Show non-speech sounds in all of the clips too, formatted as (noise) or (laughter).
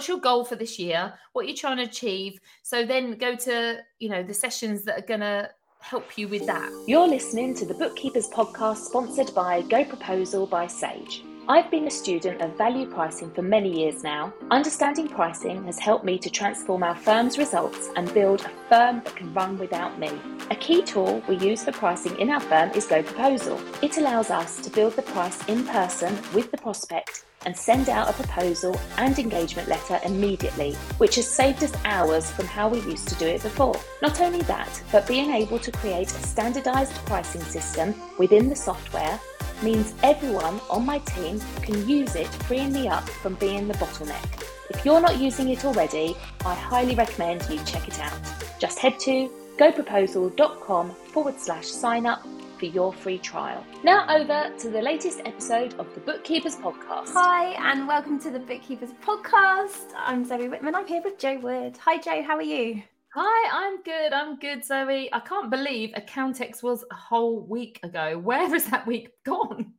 what's your goal for this year? What you're trying to achieve. So then go to, you know, the sessions that are going to help you with that. You're listening to the Bookkeepers podcast sponsored by Go Proposal by Sage. I've been a student of value pricing for many years now. Understanding pricing has helped me to transform our firm's results and build a firm that can run without me. A key tool we use for pricing in our firm is Go Proposal. It allows us to build the price in person with the prospect and send out a proposal and engagement letter immediately, which has saved us hours from how we used to do it before. Not only that, but being able to create a standardized pricing system within the software means everyone on my team can use it, freeing me up from being the bottleneck. If you're not using it already, I highly recommend you check it out. Just head to goproposal.com forward slash sign up for your free trial. Now, over to the latest episode of the Bookkeepers Podcast. Hi, and welcome to the Bookkeepers Podcast. I'm Zoe Whitman. I'm here with Jo Wood. Hi, Jo. How are you? Hi, I'm good. I'm good, Zoe. I can't believe Accountex was a whole week ago. (laughs) Where has that week gone?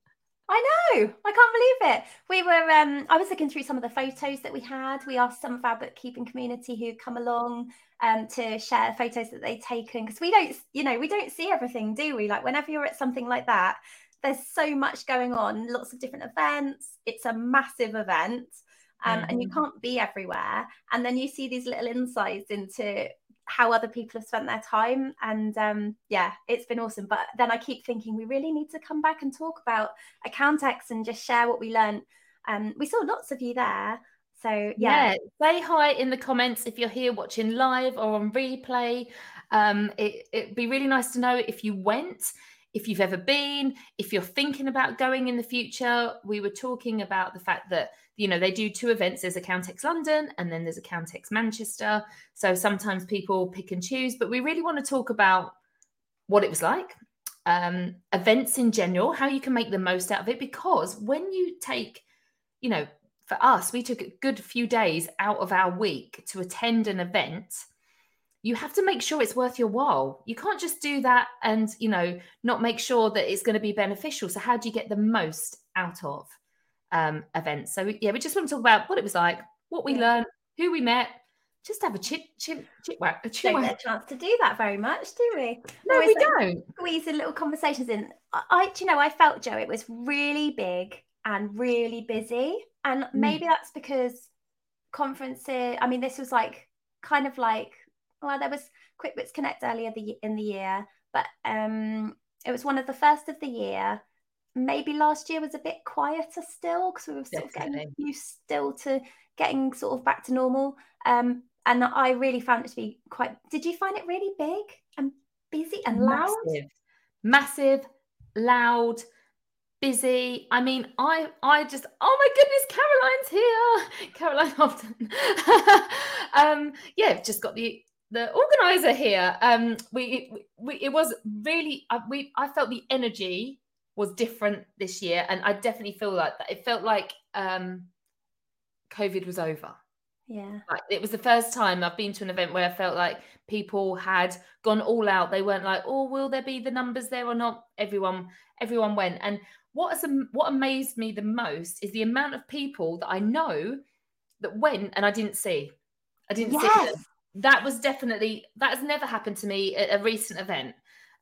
I know. I can't believe it. We were um I was looking through some of the photos that we had. We asked some of our bookkeeping community who come along um to share photos that they'd taken because we don't, you know, we don't see everything, do we? Like whenever you're at something like that, there's so much going on, lots of different events. It's a massive event. Um, mm-hmm. and you mm-hmm. can't be everywhere. And then you see these little insights into how other people have spent their time. And um, yeah, it's been awesome. But then I keep thinking we really need to come back and talk about Accountex and just share what we learned. Um, we saw lots of you there. So yeah. yeah. say hi in the comments if you're here watching live or on replay. Um, it, it'd be really nice to know if you went, if you've ever been, if you're thinking about going in the future. We were talking about the fact that you know they do two events there's accountex london and then there's accountex manchester so sometimes people pick and choose but we really want to talk about what it was like um, events in general how you can make the most out of it because when you take you know for us we took a good few days out of our week to attend an event you have to make sure it's worth your while you can't just do that and you know not make sure that it's going to be beneficial so how do you get the most out of um, events. So yeah, we just want to talk about what it was like, what we learned, who we met, just have a chit chit chit whack. Don't get a chance to do that very much, do we? No, we don't. Squeezing little conversations in. I, I, you know, I felt Jo. it was really big and really busy, and mm. maybe mm. that's because conferences. I mean, this was like kind of like well, there was QuickBooks Connect earlier the, in the year, but um, it was one of the first of the year maybe last year was a bit quieter still because we were sort Definitely. of getting used still to getting sort of back to normal. Um, and I really found it to be quite. Did you find it really big and busy and loud? Massive, massive loud, busy. I mean, I I just oh my goodness, Caroline's here. (laughs) Caroline Hobden. (laughs) um, yeah, just got the the organizer here. Um, we, we it was really I, we I felt the energy was different this year, and I definitely feel like that. It felt like um, COVID was over. Yeah, like it was the first time I've been to an event where I felt like people had gone all out. They weren't like, "Oh, will there be the numbers there or not?" Everyone, everyone went. And what has what amazed me the most is the amount of people that I know that went and I didn't see. I didn't yes. see them. That was definitely that has never happened to me at a recent event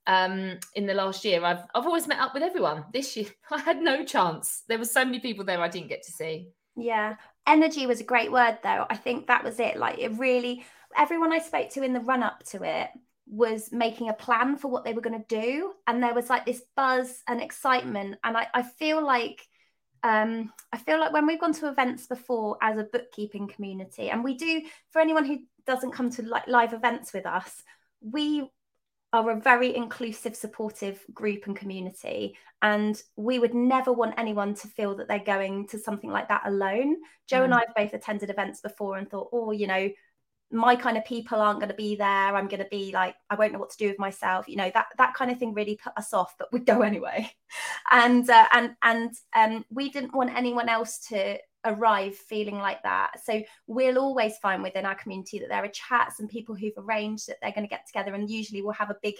um, in the last year. I've I've always met up with everyone. This year, (laughs) I had no chance. There were so many people there I didn't get to see. Yeah, energy was a great word though. I think that was it. Like it really, everyone I spoke to in the run up to it was making a plan for what they were going to do, and there was like this buzz and excitement. And I, I feel like um, I feel like when we've gone to events before as a bookkeeping community, and we do for anyone who doesn't come to like live events with us, we are a very inclusive, supportive group and community. And we would never want anyone to feel that they're going to something like that alone. Jo mm. and I have both attended events before and thought, oh, you know, my kind of people aren't going to be there. I'm going to be like, I won't know what to do with myself. You know, that that kind of thing really put us off, but we'd go (laughs) anyway. And uh, and and um, we didn't want anyone else to arrive feeling like that. So we'll always find within our community that there are chats and people who've arranged that they're going to get together, and usually we'll have a big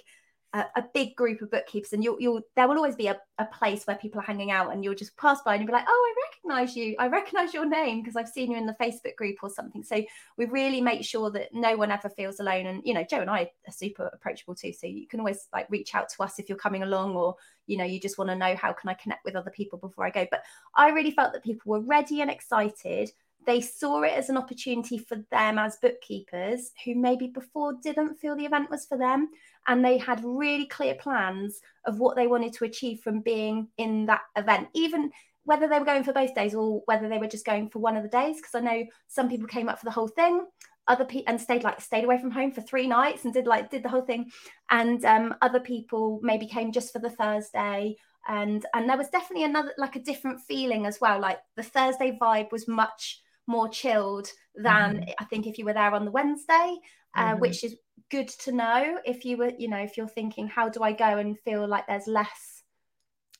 a, a, big group of bookkeepers and you'll, you'll there will always be a, a place where people are hanging out and you'll just pass by and you'll be like oh i recognize you. I recognize your name because i've seen you in the facebook group or something. So we really make sure that no one ever feels alone and you know jo and i are super approachable too so you can always like reach out to us if you're coming along or you know you just want to know how can i connect with other people before i go. But i really felt that people were ready and excited. They saw it as an opportunity for them as bookkeepers who maybe before didn't feel the event was for them and they had really clear plans of what they wanted to achieve from being in that event even whether they were going for both days or whether they were just going for one of the days because i know some people came up for the whole thing other people and stayed like stayed away from home for three nights and did like did the whole thing and um, other people maybe came just for the thursday and and there was definitely another like a different feeling as well like the thursday vibe was much more chilled than mm-hmm. I think if you were there on the Wednesday, uh, mm-hmm. which is good to know if you were, you know, if you're thinking, how do I go and feel like there's less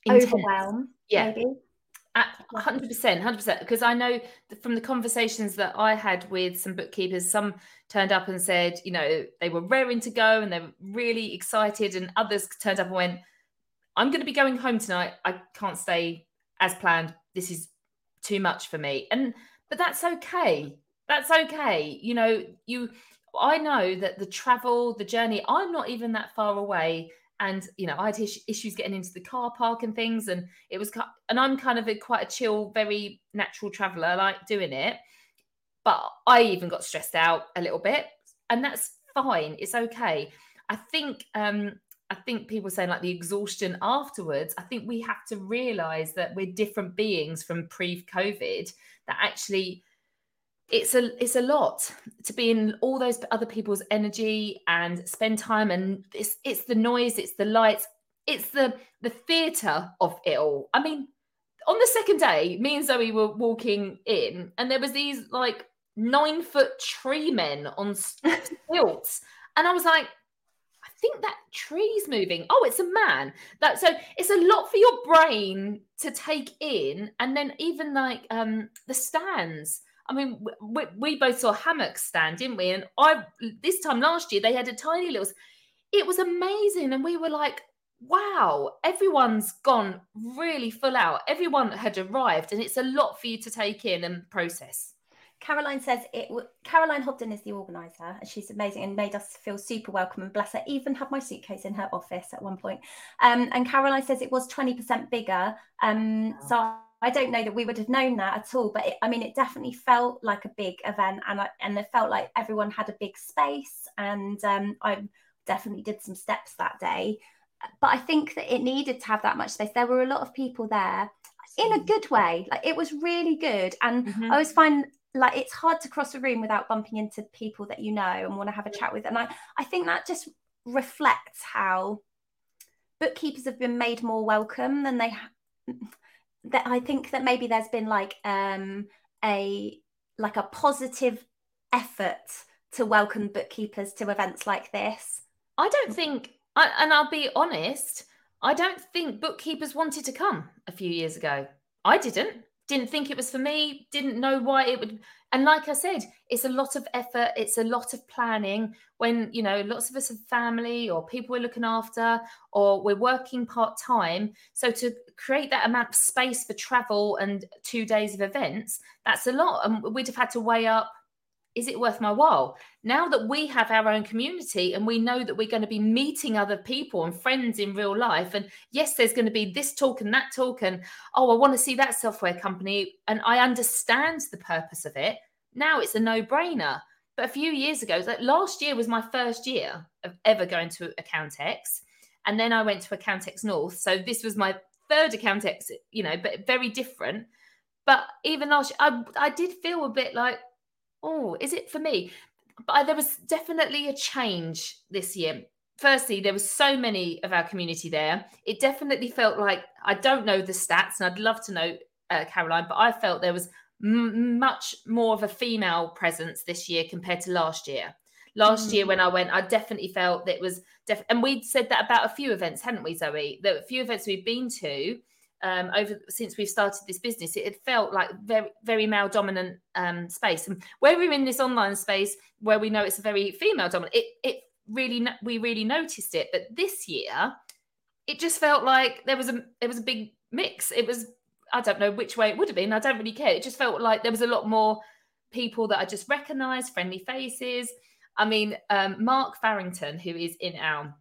Intense. overwhelm? Yeah. Maybe. percent, hundred percent. Because I know from the conversations that I had with some bookkeepers, some turned up and said, you know, they were raring to go and they were really excited, and others turned up and went, "I'm going to be going home tonight. I can't stay as planned. This is too much for me." And but that's okay. That's okay. You know, you I know that the travel, the journey, I'm not even that far away. And you know, I had issues getting into the car park and things, and it was, and I'm kind of a quite a chill, very natural traveler. Like doing it, but I even got stressed out a little bit, and that's fine. It's okay. I think um, I think people saying like the exhaustion afterwards, I think we have to realize that we're different beings from pre-COVID, that actually it's a it's a lot to be in all those other people's energy and spend time and it's it's the noise, it's the lights, it's the the theatre of it all. I mean, on the second day, me and Zoe were walking in, and there was these like nine foot tree men on (laughs) stilts, and I was like, I think that tree's moving. Oh, it's a man. That so it's a lot for your brain to take in, and then even like um the stands. I mean, we, we both saw hammock stand, didn't we? And I this time last year they had a tiny little. It was amazing, and we were like, wow, everyone's gone really full out. Everyone had arrived, and it's a lot for you to take in and process. Caroline says it. Caroline Hobden is the organizer, and she's amazing and made us feel super welcome. And bless her, even had my suitcase in her office at one point. Um, and Caroline says it was twenty percent bigger. Um, wow. so I don't know that we would have known that at all, but it, I mean, it definitely felt like a big event, and I, and it felt like everyone had a big space, and um, I definitely did some steps that day. But I think that it needed to have that much space. There were a lot of people there in a good way. Like it was really good, and mm-hmm. I always find like it's hard to cross a room without bumping into people that you know and want to have a chat with and i i think that just reflects how bookkeepers have been made more welcome than they ha- that i think that maybe there's been like um a like a positive effort to welcome bookkeepers to events like this. I don't think I, and i'll be honest i don't think bookkeepers wanted to come a few years ago. I didn't. Didn't think it was for me, didn't know why it would. And like I said, it's a lot of effort, it's a lot of planning. When, you know, lots of us have family or people we're looking after, or we're working part time. So to create that amount of space for travel and two days of events, that's a lot. And we'd have had to weigh up is it worth my while? Now that we have our own community and we know that we're going to be meeting other people and friends in real life, and yes, there's going to be this talk and that talk, and oh, I want to see that software company, and I understand the purpose of it. Now it's a no brainer. But a few years ago, like last year was my first year of ever going to Accountex. And then I went to Accountex North. So this was my third Accountex, you know, but very different. But even last year, I, I did feel a bit like, oh, is it for me? But there was definitely a change this year. Firstly, there was so many of our community there. It definitely felt like I don't know the stats, and I'd love to know, uh, Caroline, but I felt there was m- much more of a female presence this year compared to last year. Last mm. year when I went, I definitely felt that it was, def- and we'd said that about a few events, hadn't we, Zoe? That a few events we've been to, um, over since we've started this business, it had felt like very very male dominant um, space. And where we're in this online space, where we know it's a very female dominant, it it really we really noticed it. But this year, it just felt like there was a there was a big mix. It was I don't know which way it would have been. I don't really care. It just felt like there was a lot more people that I just recognised, friendly faces. I mean, um, Mark Farrington, who is in our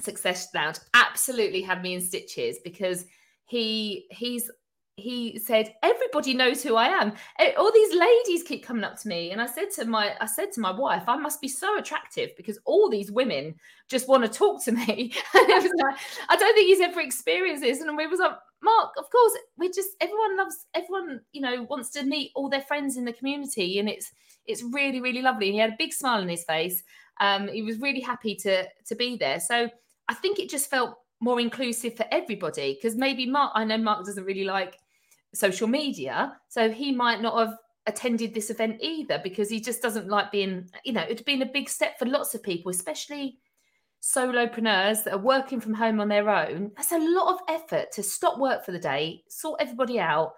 Success Lounge, absolutely had me in stitches because he he's he said everybody knows who i am. Eh, all these ladies keep coming up to me and i said to my i said to my wife i must be so attractive because all these women just want to talk to me. (laughs) Like, i don't think he's ever experienced this and we was like mark of course we just everyone loves everyone you know wants to meet all their friends in the community and it's it's really really lovely. And he had a big smile on his face. Um he was really happy to to be there. So i think it just felt more inclusive for everybody because maybe mark i know mark doesn't really like social media. So he might not have attended this event either because he just doesn't like being, you know, it'd been a big step for lots of people, especially solopreneurs that are working from home on their own. That's a lot of effort to stop work for the day, sort everybody out,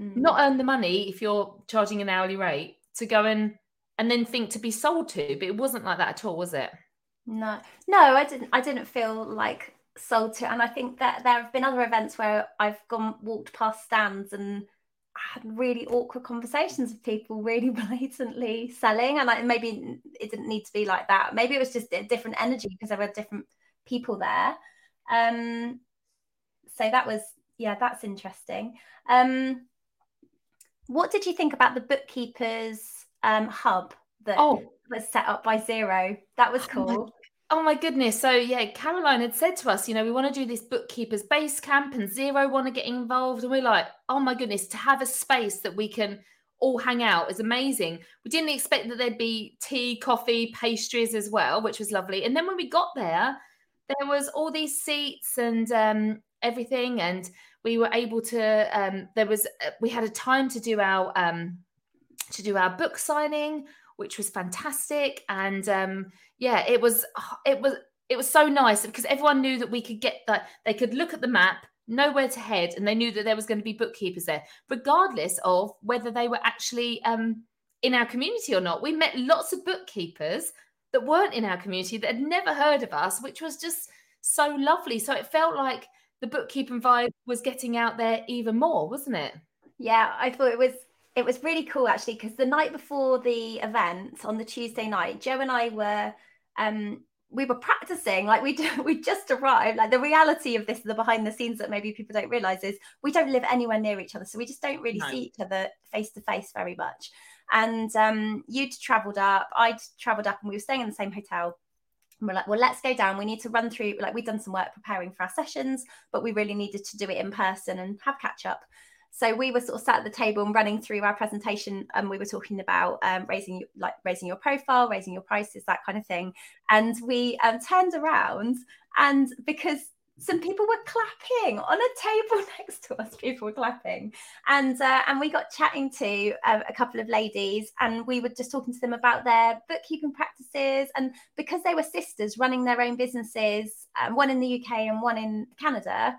mm. not earn the money if you're charging an hourly rate to go and and then think to be sold to. But it wasn't like that at all, was it? No, no, I didn't. I didn't feel like sold to and i think that there have been other events where i've gone walked past stands and had really awkward conversations with people really (laughs) blatantly selling and like maybe it didn't need to be like that. Maybe it was just a different energy because there were different people there. Um so that was yeah that's interesting. Um what did you think about the bookkeepers um hub that oh. was set up by Xero? That was oh cool Oh my goodness. So yeah, Caroline had said to us, you know, we want to do this bookkeepers base camp and Xero want to get involved. And we're like, oh my goodness, to have a space that we can all hang out is amazing. We didn't expect that there'd be tea, coffee, pastries as well, which was lovely. And then when we got there, there was all these seats and um, everything. And we were able to, um, there was, uh, we had a time to do our, um, to do our book signing which was fantastic. And um, yeah, it was it was it was so nice because everyone knew that we could get that they could look at the map, know where to head, and they knew that there was going to be bookkeepers there, regardless of whether they were actually um, in our community or not. We met lots of bookkeepers that weren't in our community that had never heard of us, which was just so lovely. So it felt like the bookkeeping vibe was getting out there even more, wasn't it? Yeah, I thought it was it was really cool actually because the night before the event on the Tuesday night, Jo and I were um we were practicing like we (laughs) we just arrived. Like the reality of this the behind the scenes that maybe people don't realize is we don't live anywhere near each other so we just don't really no. see each other face to face very much. And um you'd traveled up i'd traveled up and we were staying in the same hotel. And we're like well let's go down. We need to run through like we've done some work preparing for our sessions but we really needed to do it in person and have catch up so we were sort of sat at the table and running through our presentation, and we were talking about um, raising like raising your profile, raising your prices, that kind of thing. And we um, turned around, and because some people were clapping on a table (laughs) next to us. People were clapping, and uh, and we got chatting to uh, a couple of ladies, and we were just talking to them about their bookkeeping practices, and because they were sisters running their own businesses, um, one in the UK and one in Canada,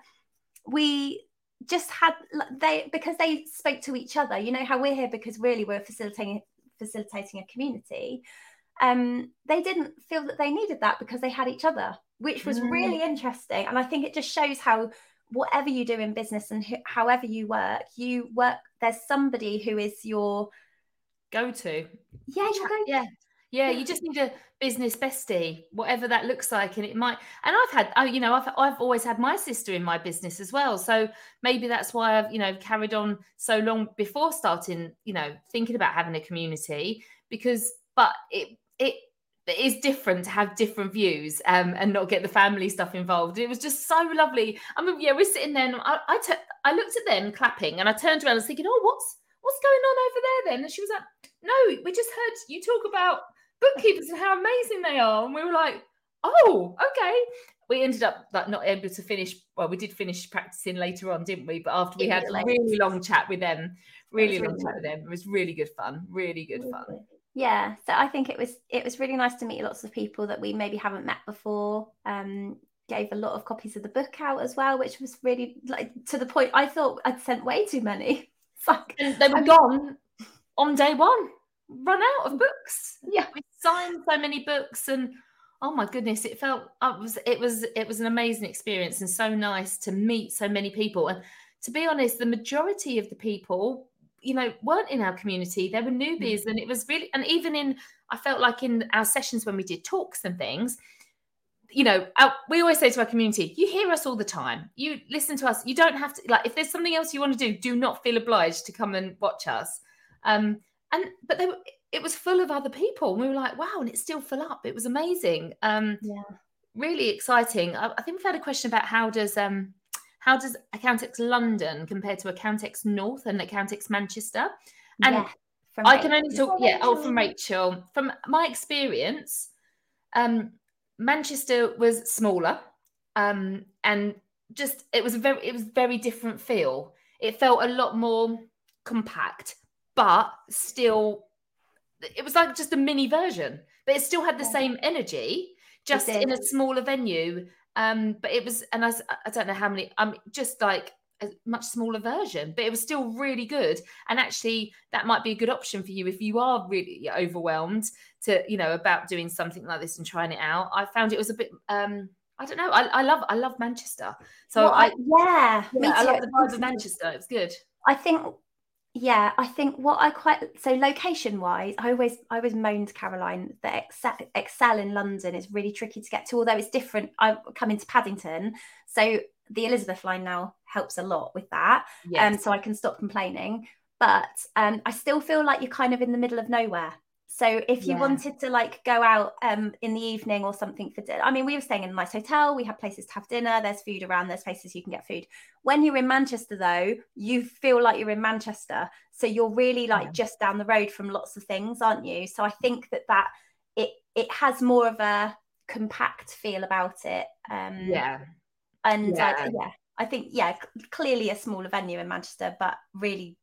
we just had they because they spoke to each other you know how we're here because really we're facilitating facilitating a community um they didn't feel that they needed that because they had each other which was mm. really interesting. And i think it just shows how whatever you do in business and wh- however you work you work there's somebody who is your go to yeah your go yeah yeah, you just need a business bestie, whatever that looks like. And it might, and I've had, oh, you know, I've, I've always had my sister in my business as well. So maybe that's why I've, you know, carried on so long before starting, you know, thinking about having a community because, but it, it, it is different to have different views um, and not get the family stuff involved. It was just so lovely. I mean, yeah, we're sitting there and I, I, t- I looked at them clapping and I turned around and was thinking, oh, what's, what's going on over there then? And she was like, no, we just heard you talk about bookkeepers and how amazing they are. And we were like, oh, okay. We ended up like not able to finish. Well, we did finish practicing later on, didn't we? But after we had a really long chat with them, really long really chat with them, it was really good fun. Really good fun. Yeah, so I think it was it was really nice to meet lots of people that we maybe haven't met before. Um, gave a lot of copies of the book out as well, which was really like to the point. I thought I'd sent way too many. (laughs) It's like and they were I gone on day one run out of books. Yeah. We signed so many books and oh my goodness, it felt it was it was it was an amazing experience and so nice to meet so many people. And to be honest, the majority of the people, you know, weren't in our community. They were newbies, mm-hmm. and it was really and even in I felt like in our sessions when we did talks and things, you know, our, we always say to our community, you hear us all the time. You listen to us. You don't have to like if there's something else you want to do, do not feel obliged to come and watch us. Um, and but they, it was full of other people, and we were like, wow, and it's still full up. It was amazing. Um, yeah, really exciting. I, I think we've had a question about how does um how does Accountex London compare to Accountex North and Accountex Manchester? And yeah, I can only talk, yeah, oh, from Rachel. From my experience, um, Manchester was smaller, um, and just it was a very it was very different feel. It felt a lot more compact, but still, it was like just a mini version. But it still had the same energy, just in a smaller venue. Um, but it was, and I, I don't know how many. I'm um, just like a much smaller version, but it was still really good. And actually, that might be a good option for you if you are really overwhelmed to, you know, about doing something like this and trying it out. I found it was a bit. um I don't know. I, I love I love Manchester. So well, I, yeah, yeah I love the vibe of Manchester. It was good. I think yeah, I think what I quite so location wise, I always I always moaned Caroline that ExCeL, ExCeL in London is really tricky to get to. Although it's different, I come into Paddington, so the Elizabeth line now helps a lot with that. Um, yes. Um, so I can stop complaining. But um, I still feel like you're kind of in the middle of nowhere. So if you yeah. wanted to like go out um, in the evening or something for dinner, I mean, we were staying in a nice hotel. We had places to have dinner. There's food around. There's places you can get food. When you're in Manchester, though, you feel like you're in Manchester. So you're really like yeah. just down the road from lots of things, aren't you? So I think that that it it has more of a compact feel about it. Um, yeah. And yeah. Uh, yeah, I think yeah, clearly a smaller venue in Manchester, but really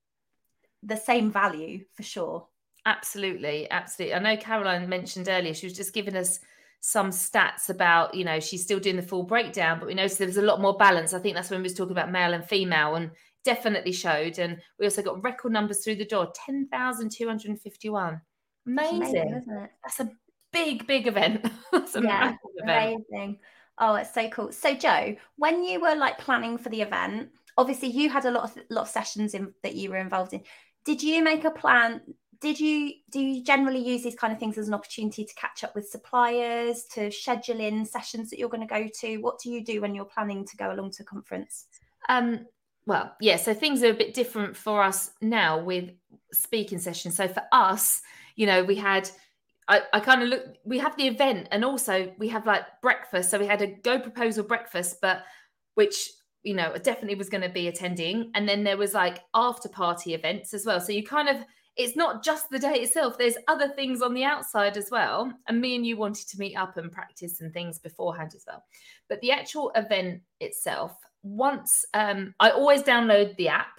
the same value for sure. Absolutely, absolutely. I know Caroline mentioned earlier she was just giving us some stats about you know she's still doing the full breakdown, but we noticed there was a lot more balance. I think that's when we was talking about male and female, and definitely showed. And we also got record numbers through the door: ten thousand two hundred fifty-one. Amazing, amazing, isn't it? That's a big, big event. (laughs) yeah, event. amazing. Oh, it's so cool. So, Jo, when you were like planning for the event, obviously you had a lot of lot of sessions in, that you were involved in. Did you make a plan? Did you do you generally use these kind of things as an opportunity to catch up with suppliers, to schedule in sessions that you're going to go to? What do you do when you're planning to go along to a conference? Um, well, yeah, so things are a bit different for us now with speaking sessions. So for us, you know, we had I, I kind of look we have the event and also we have like breakfast so we had a go proposal breakfast but which you know definitely was going to be attending and then there was like after party events as well so you kind of it's not just the day itself there's other things on the outside as well and me and you wanted to meet up and practice and things beforehand as well but the actual event itself once um i always download the app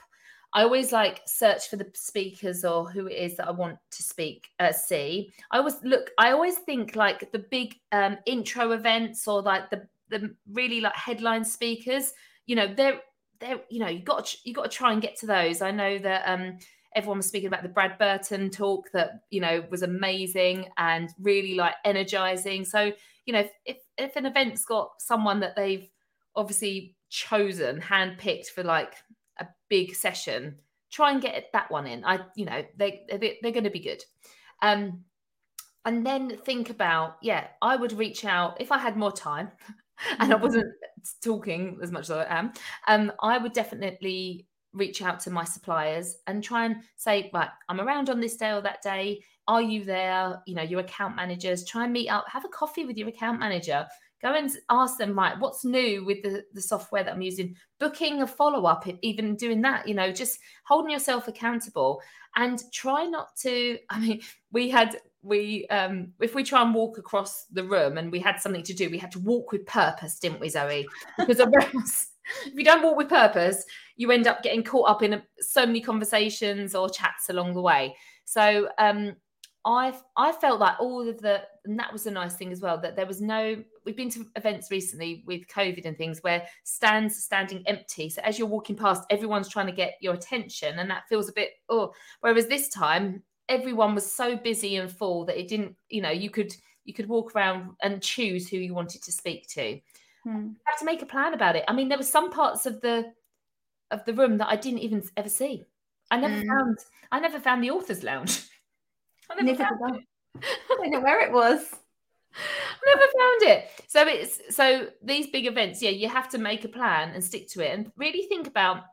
I always like search for the speakers or who it is that I want to speak, uh, see. I always look, I always think like the big um, intro events or like the the really like headline speakers. You know, they're they're you know you got you got to try and get to those. I know that um, everyone was speaking about the Brad Burton talk that you know was amazing and really like energizing. So you know if if, if an event's got someone that they've obviously chosen, handpicked for like a big session, try and get that one in. I, you know, they they're going to be good. Um, and then think about, yeah, I would reach out if I had more time, (laughs) and I mm-hmm. wasn't talking as much as I am. Um, I would definitely reach out to my suppliers and try and say, right, I'm around on this day or that day. Are you there? You know, your account managers, try and meet up, have a coffee with your account manager, go and ask them right what's new with the, the software that i'm using? Booking a follow-up even doing that you know just holding yourself accountable. And try not to (laughs) i mean we had we um if we try and walk across the room and we had something to do we had to walk with purpose didn't we zoe because (laughs) if you don't walk with purpose you end up getting caught up in a, so many conversations or chats along the way so um I I felt like all of the and that was a nice thing as well that there was no we've been to events recently with COVID and things where stands are standing empty. So as you're walking past, everyone's trying to get your attention, and that feels a bit oh. Whereas this time, everyone was so busy and full that it didn't, you know, you could you could walk around and choose who you wanted to speak to. Hmm. You have to make a plan about it. I mean, there were some parts of the of the room that I didn't even ever see. I never Mm. found I never found the author's lounge. (laughs) I never Neither found it. I don't know where it was. I (laughs) never found it. So it's so these big events, yeah, you have to make a plan and stick to it and really think about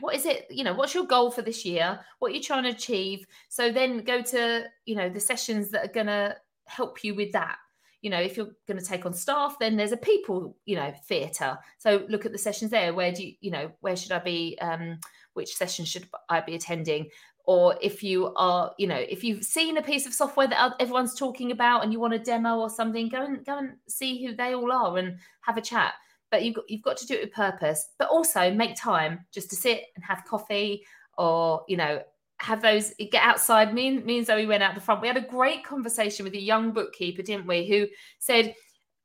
what is it, you know, what's your goal for this year? What you're trying to achieve. So then go to, you know, the sessions that are gonna help you with that. You know, if you're going to take on staff, then there's a people, you know, theatre. So look at the sessions there. Where do you, you know, where should I be? Um, which session should I be attending? Or if you are, you know, if you've seen a piece of software that everyone's talking about and you want a demo or something, go and go and see who they all are and have a chat. But you've got, you've got to do it with purpose, but also make time just to sit and have coffee or, you know, have those get outside. Me and me and Zoe went out the front. We had a great conversation with a young bookkeeper, didn't we? Who said,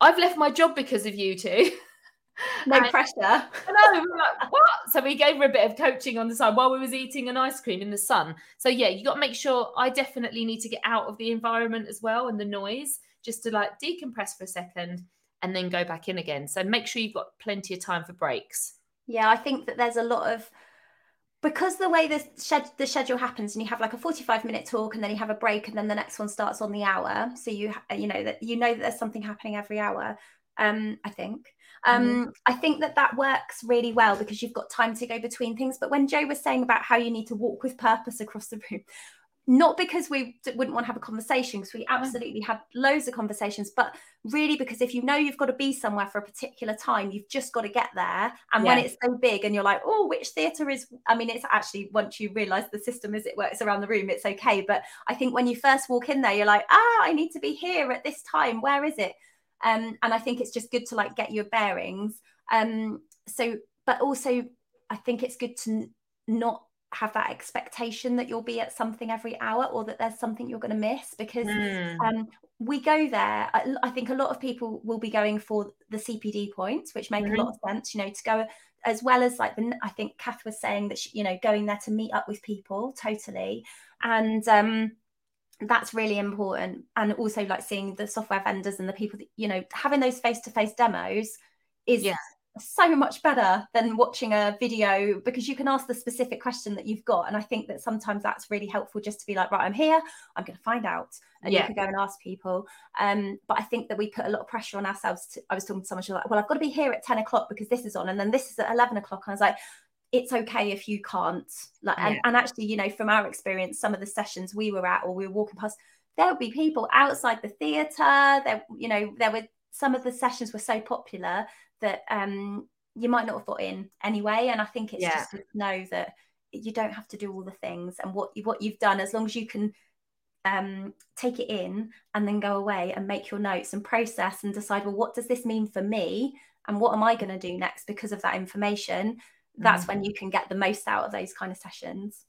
"I've left my job because of you two. (laughs) No And- pressure. I know, we were like, what? So we gave her a bit of coaching on the side while we was eating an ice cream in the sun. So yeah, you got to make sure I definitely need to get out of the environment as well and the noise just to like decompress for a second and then go back in again. So make sure you've got plenty of time for breaks. Yeah, I think that there's a lot of because the way the, shed, the schedule happens and you have like a 45 minute talk and then you have a break and then the next one starts on the hour so you you know that you know that there's something happening every hour um i think um i think that that works really well because you've got time to go between things but when jo was saying about how you need to walk with purpose across the room not because we wouldn't want to have a conversation because we absolutely had loads of conversations but really because if you know you've got to be somewhere for a particular time you've just got to get there and when it's so big and you're like oh which theatre is i mean it's actually once you realize the system as it works around the room it's okay but i think when you first walk in there you're like ah i need to be here at this time where is it? Um and i think it's just good to like get your bearings. Um so but also i think it's good to n- not have that expectation that you'll be at something every hour or that there's something you're going to miss because Mm. um, we go there. I, I think a lot of people will be going for the CPD points, which make a lot of sense. You know, to go as well as like the. I think Kath was saying that she, you know going there to meet up with people totally, and um, that's really important. And also like seeing the software vendors and the people that you know having those face to face demos is Yeah. So much better than watching a video because you can ask the specific question that you've got. And I think that sometimes that's really helpful just to be like, right, I'm here, I'm going to find out. And Yeah. you can go and ask people. Um, but I think that we put a lot of pressure on ourselves. To, I was talking to someone, she was like, well, I've got to be here at 10 o'clock because this is on. And then this is at 11 o'clock. And I was like, it's okay if you can't. Like, and, and actually, you know, from our experience, some of the sessions we were at or we were walking past, there would be people outside the theatre. There, you know, there were some of the sessions were so popular that um you might not have got in anyway. And I think it's Yeah. just to know that you don't have to do all the things and what you what you've done as long as you can um take it in and then go away and make your notes and process and decide well what does this mean for me and what am I going to do next because of that information that's Mhm. when you can get the most out of those kind of sessions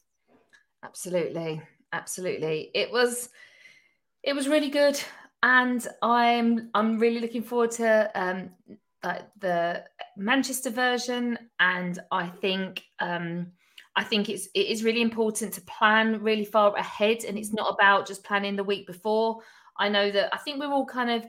Absolutely. Absolutely. It was it was really good. And I'm I'm really looking forward to um uh, the Manchester version. And I think um I think it's it is really important to plan really far ahead and it's not about just planning the week before. I know that I think we're all kind of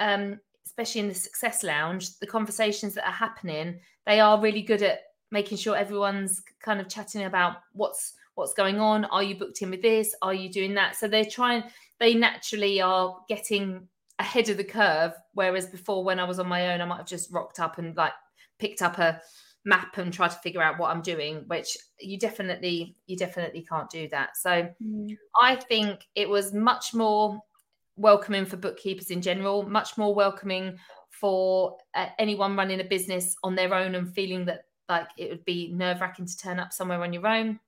um especially in the success lounge, the conversations that are happening, they are really good at making sure everyone's kind of chatting about what's what's going on are you booked in with this are you doing that so they're trying they naturally are getting ahead of the curve whereas before when i was on my own i might have just rocked up and like picked up a map and tried to figure out what i'm doing which you definitely you definitely can't do that so I think it was much more welcoming for bookkeepers in general, much more welcoming for uh, anyone running a business on their own and feeling that like it would be nerve wracking to turn up somewhere on your own.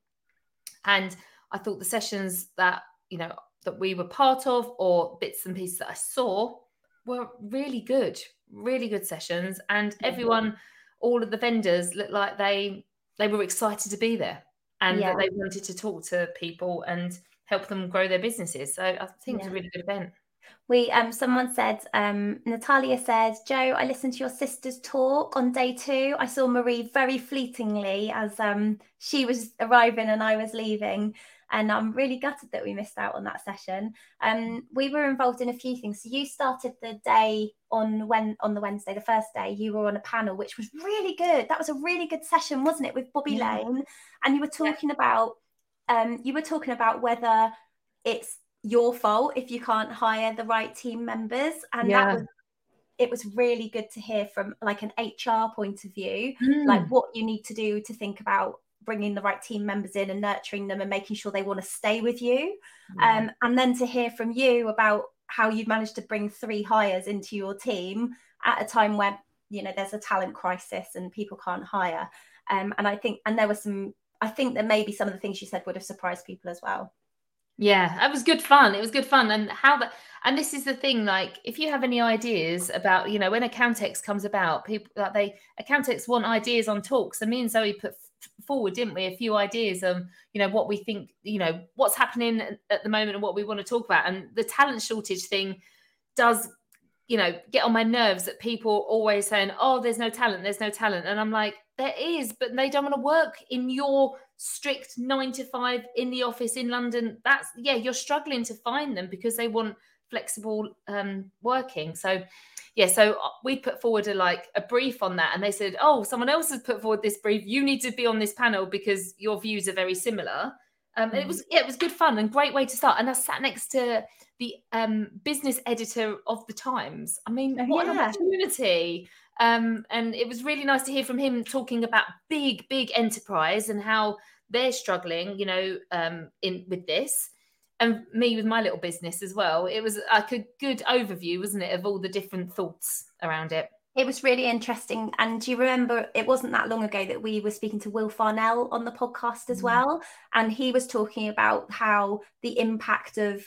And I thought the sessions that, you know, that we were part of or bits and pieces that I saw were really good, really good sessions. And Yeah. everyone, all of the vendors looked like they they were excited to be there and Yeah. that they wanted to talk to people and help them grow their businesses. So I think it was a really good event. We um someone said um Natalia said Jo I listened to your sister's talk on day 2 I saw Marie very fleetingly as um she was arriving and I was leaving and I'm really gutted that we missed out on that session. Um, we were involved in a few things. So you started the day on when on the Wednesday, the first day, you were on a panel which was really good. That was a really good session, wasn't it, with Bobby yeah. Lane? And you were talking yeah. about um, you were talking about whether it's your fault if you can't hire the right team members, and yeah. that was it was really good to hear from like an HR point of view, mm. like what you need to do to think about bringing the right team members in and nurturing them and making sure they want to stay with you. Um, and then to hear from you about how you've managed to bring three hires into your team at a time where you know there's a talent crisis and people can't hire. Um, and I think, and there were some, I think that maybe some of the things you said would have surprised people as well. Yeah, it was good fun. It was good fun. And how that and this is the thing, like if you have any ideas about, you know, when Accountex comes about, people like they Accountex want ideas on talks. And me and Zoe put forward, didn't we, a few ideas on, you know, what we think, you know, what's happening at the moment and what we want to talk about. And the talent shortage thing does you know, get on my nerves that people always saying, "Oh, there's no talent, there's no talent," and I'm like, there is, but they don't want to work in your strict nine to five in the office in London. That's yeah, you're struggling to find them because they want flexible um, working. So yeah, so uh, we put forward a like a brief on that, and they said, "Oh, someone else has put forward this brief. You need to be on this panel because your views are very similar." Um, and it was yeah, it was good fun and great way to start. And I sat next to the um, business editor of the Times. I mean, oh, what yeah. an opportunity! Um, and it was really nice to hear from him talking about big, big enterprise and how they're struggling, you know, um, in with this, and me with my little business as well. It was like a good overview, wasn't it, of all the different thoughts around it. It was really interesting. And do you remember it wasn't that long ago that we were speaking to Will Farnell on the podcast as mm. well? And he was talking about how the impact of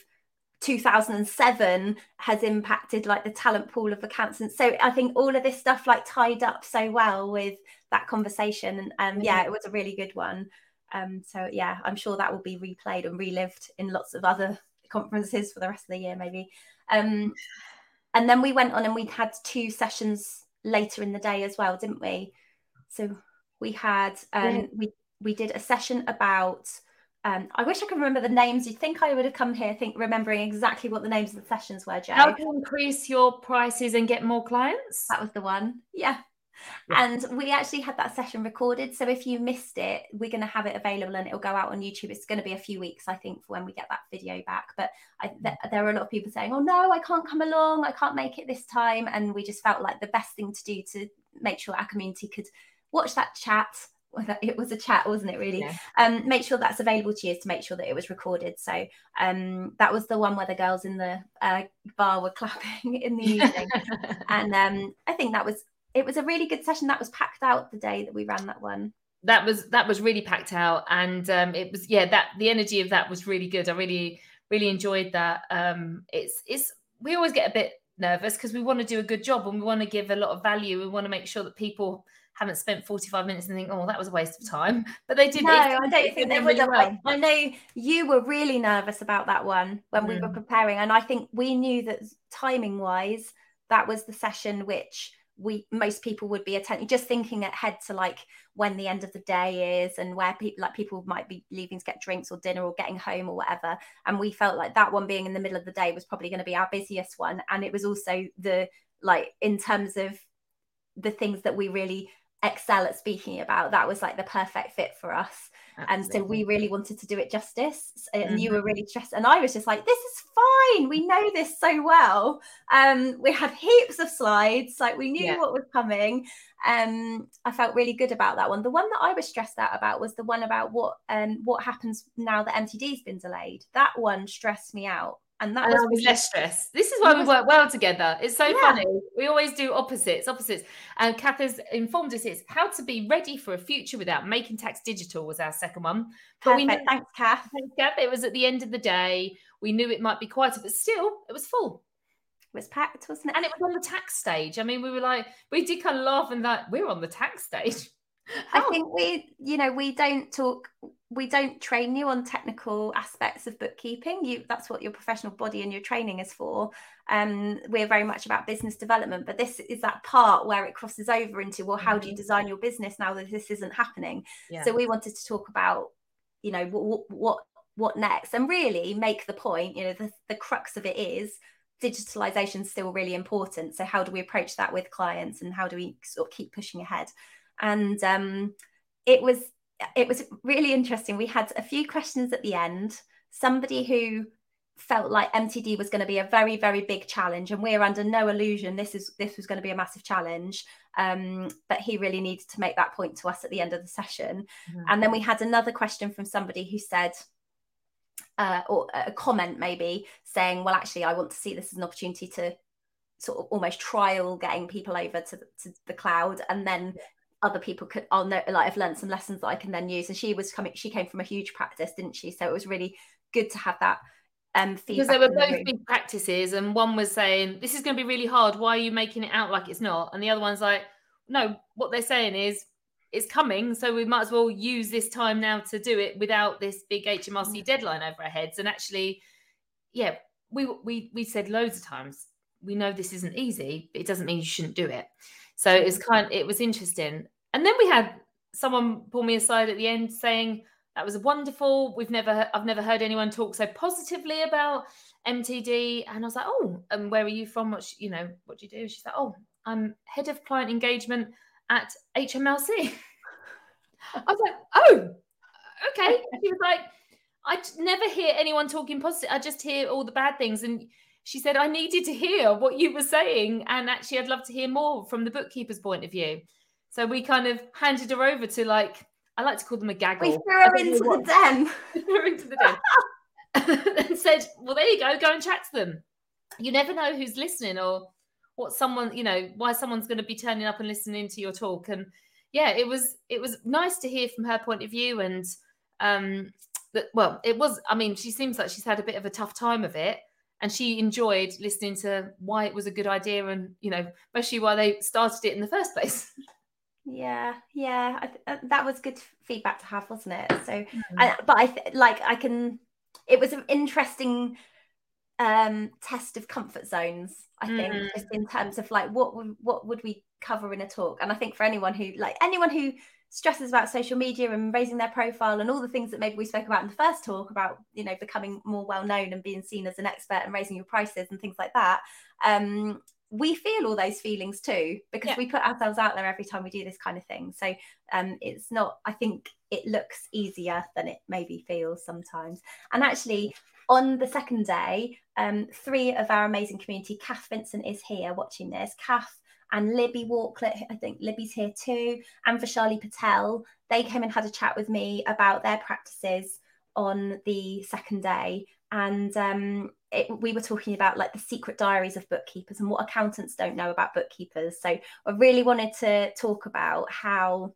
2007 has impacted like the talent pool of accountants. So I think all of this stuff like tied up so well with that conversation. And um, yeah, it was a really good one. Um, so yeah, I'm sure that will be replayed and relived in lots of other conferences for the rest of the year, maybe. Um, and then we went on and we had two sessions later in the day as well, didn't we? So we had um, yeah. we we did a session about. Um, I wish I could remember the names. You'd think I would have come here, think remembering exactly what the names of the sessions were. Jo, how to increase your prices and get more clients? That was the one. Yeah, and we actually had that session recorded. So if you missed it, we're going to have it available and it'll go out on YouTube. It's going to be a few weeks, I think, for when we get that video back. But I, th- there are a lot of people saying, oh no, I can't come along. I can't make it this time. And we just felt like the best thing to do to make sure our community could watch that chat it was a chat wasn't it really yeah. um make sure that's available to you is to make sure that it was recorded so um that was the one where the girls in the uh, bar were (laughs) clapping in the evening (laughs) and um i think that was it was a really good session. That was packed out the day that we ran that one. That was that was really packed out, and um, it was yeah that the energy of that was really good. I really really enjoyed that. Um, it's it's we always get a bit nervous because we want to do a good job and we want to give a lot of value. We want to make sure that people haven't spent 45 minutes and think, oh, that was a waste of time. But they did. No, I don't think they would have. Well. I, I, know you were really nervous about that one when mm. we were mm. preparing. And I think we knew that timing wise, that was the session which we most people would be attending just thinking ahead to like when the end of the day is and where people like people might be leaving to get drinks or dinner or getting home or whatever. And we felt like that one being in the middle of the day was probably going to be our busiest one. And it was also the like in terms of the things that we really excel at speaking about that was like the perfect fit for us Absolutely. and so we really wanted to do it justice and mm-hmm. you were really stressed and i was just like this is fine we know this so well um we had heaps of slides like we knew yeah. what was coming um i felt really good about that one the one that i was stressed out about was the one about what um what happens now that mtd's been delayed that one stressed me out and that was, less stress. This is why we work well together. It's so yeah. funny. We always do opposites, opposites. And Kath has informed us it's how to be ready for a future without making tax digital was our second one. But Perfect. we knew, thanks, Kath. Thanks, Kath. It was at the end of the day. We knew it might be quieter, but still, it was full. It was packed, wasn't it? And it was on the tax stage. I mean, we were like, we did kind of laugh and that we're on the tax stage. I think we, you know, we don't talk, we don't train you on technical aspects of bookkeeping. You, that's what your professional body and your training is for. Um, we're very much about business development, but this is that part where it crosses over into, well, how do you mm-hmm. design your business now that this isn't happening? Yeah. So we wanted to talk about, you know, what, what what next and really make the point you know the, the crux of it is digitalization is still really important so how do we approach that with clients and how do we sort of keep pushing ahead and um, it was it was really interesting. We had a few questions at the end. Somebody who felt like mtd was going to be a very very big challenge and we're under no illusion this is this was going to be a massive challenge um, but he really needed to make that point to us at the end of the session. Mm-hmm. and then we had another question from somebody who said uh, or a comment maybe saying, well, actually, I want to see this as an opportunity to sort of almost trial getting people over to, to the cloud. And then other people could I'll know like I've learned some lessons that I can then use. And she was coming she came from a huge practice didn't she? So it was really good to have that um feedback because they were both the big practices and one was saying this is going to be really hard. Why are you making it out like it's not? And the other one's like no what they're saying is it's coming, so we might as well use this time now to do it without this big HMRC deadline over our heads. And actually, yeah, we we we said loads of times we know this isn't easy, but it doesn't mean you shouldn't do it. So it was kind, it was interesting. And then we had someone pull me aside at the end saying that was wonderful. We've never, I've never heard anyone talk so positively about MTD. And I was like, oh, and where are you from? What you know, what do you do? She's like, oh, I'm head of client engagement at HMRC. (laughs) I was like, oh, okay. She was like, I never hear anyone talking positive. I just hear all the bad things. And she said, I needed to hear what you were saying. And actually, I'd love to hear more from the bookkeeper's point of view. So we kind of handed her over to like, I like to call them a gaggle. We (laughs) threw her into the den. threw her into the den. and said, well, there you go, go and chat to them. You never know who's listening or what someone you know why someone's going to be turning up and listening to your talk and yeah it was it was nice to hear from her point of view and um that well it was i mean she seems like she's had a bit of a tough time of it and she enjoyed listening to why it was a good idea and you know especially why they started it in the first place (laughs) yeah yeah th- uh, that was good feedback to have wasn't it so mm-hmm. I, but i th- like i can it was an interesting um test of comfort zones i think mm. just in terms of like what would what would we cover in a talk and i think for anyone who like anyone who stresses about social media and raising their profile and all the things that maybe we spoke about in the first talk about you know becoming more well known and being seen as an expert and raising your prices and things like that um we feel all those feelings too because yeah. we put ourselves out there every time we do this kind of thing so um it's not i think it looks easier than it maybe feels sometimes and actually on the second day, um, three of our amazing community, Kath Vincent is here watching this. Kath and Libby Walklett, I think Libby's here too, and Vishali Patel, they came and had a chat with me about their practices on the second day. And um, it, we were talking about like the secret diaries of bookkeepers and what accountants don't know about bookkeepers. So I really wanted to talk about how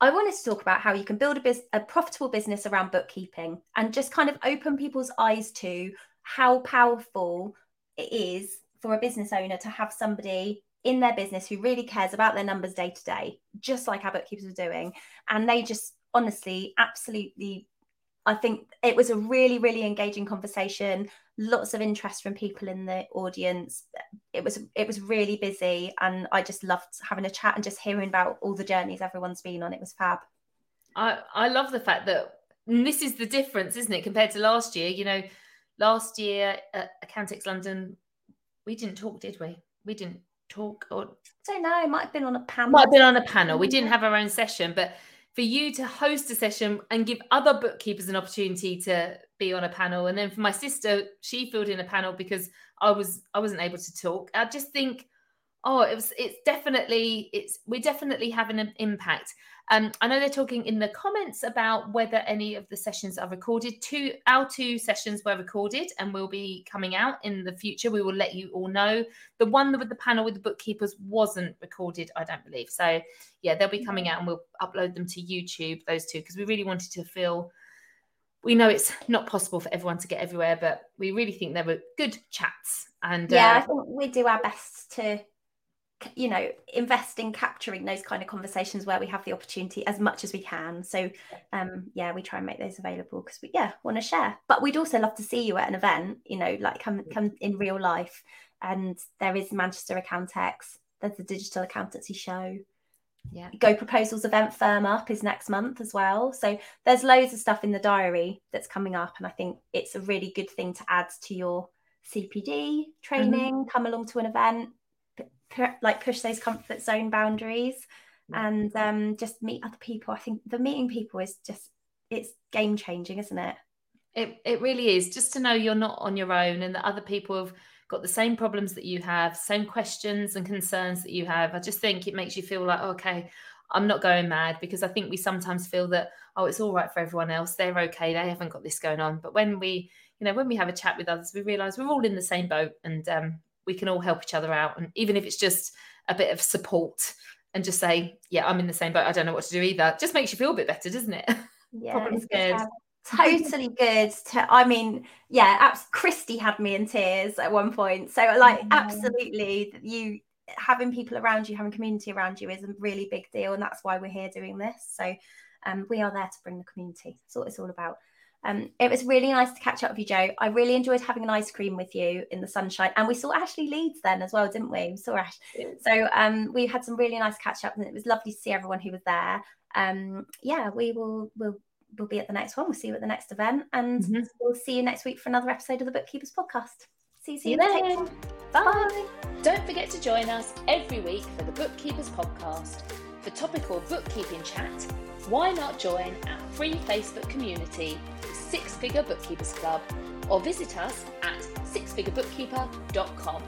I wanted to talk about how you can build a, biz- a profitable business around bookkeeping and just kind of open people's eyes to how powerful it is for a business owner to have somebody in their business who really cares about their numbers day to day, just like our bookkeepers are doing. And they just honestly, absolutely I think it was a really, really engaging conversation. Lots of interest from people in the audience. It was it was really busy, and I just loved having a chat and just hearing about all the journeys everyone's been on. It was fab. I I love the fact that this is the difference, isn't it, compared to last year? You know, last year at London, we didn't talk, did we? We didn't talk, or I don't know. It might have been on a panel. Might have been on a panel. We didn't have our own session, but for you to host a session and give other bookkeepers an opportunity to be on a panel and then for my sister she filled in a panel because i was i wasn't able to talk i just think oh it was it's definitely it's we're definitely having an impact. Um i know they're talking in the comments about whether any of the sessions are recorded. Two our two sessions were recorded and will be coming out in the future. We will let you all know. The one with the panel with the bookkeepers wasn't recorded i don't believe. So yeah they'll be coming out and we'll upload them to youtube those two because we really wanted to feel we know it's not possible for everyone to get everywhere, but we really think there were good chats. And yeah, uh, I think we do our best to you know invest in capturing those kind of conversations where we have the opportunity as much as we can so um yeah we try and make those available because we yeah want to share but we'd also love to see you at an event you know like come come in real life and there is manchester accountex there's the digital accountancy show yeah. Go Proposals event firm up is next month as well. So there's loads of stuff in the diary that's coming up. And I think it's a really good thing to add to your CPD training, mm-hmm. come along to an event, like push those comfort zone boundaries and um, just meet other people. I think the meeting people is just, it's game changing, isn't it? It, it really is just to know you're not on your own and that other people have got the same problems that you have, same questions and concerns that you have. I just think it makes you feel like, okay, I'm not going mad because I think we sometimes feel that, oh, it's all right for everyone else. They're okay. They haven't got this going on. But when we, you know, when we have a chat with others, we realize we're all in the same boat and um, we can all help each other out. And even if it's just a bit of support and just say, yeah, I'm in the same boat. I don't know what to do either. Just makes you feel a bit better, doesn't it? (laughs) Yeah, totally good to i mean yeah abs- christy had me in tears at one point so like mm-hmm. absolutely you having people around you having community around you is a really big deal and that's why we're here doing this so um, we are there to bring the community that's what it's all about um, it was really nice to catch up with you, Jo. I really enjoyed having an ice cream with you in the sunshine, and we saw Ashley Leeds then as well, didn't we? We saw Ash. So um, we had some really nice catch up, and it was lovely to see everyone who was there. Um, yeah, we will we'll we'll be at the next one. We'll see you at the next event, and mm-hmm. we'll see you next week for another episode of the Bookkeepers Podcast. See you, see you then. Bye. Bye. Don't forget to join us every week for the Bookkeepers Podcast. For topical bookkeeping chat, why not join our free Facebook community, Six Figure Bookkeepers Club, or visit us at sixfigurebookkeeper.com.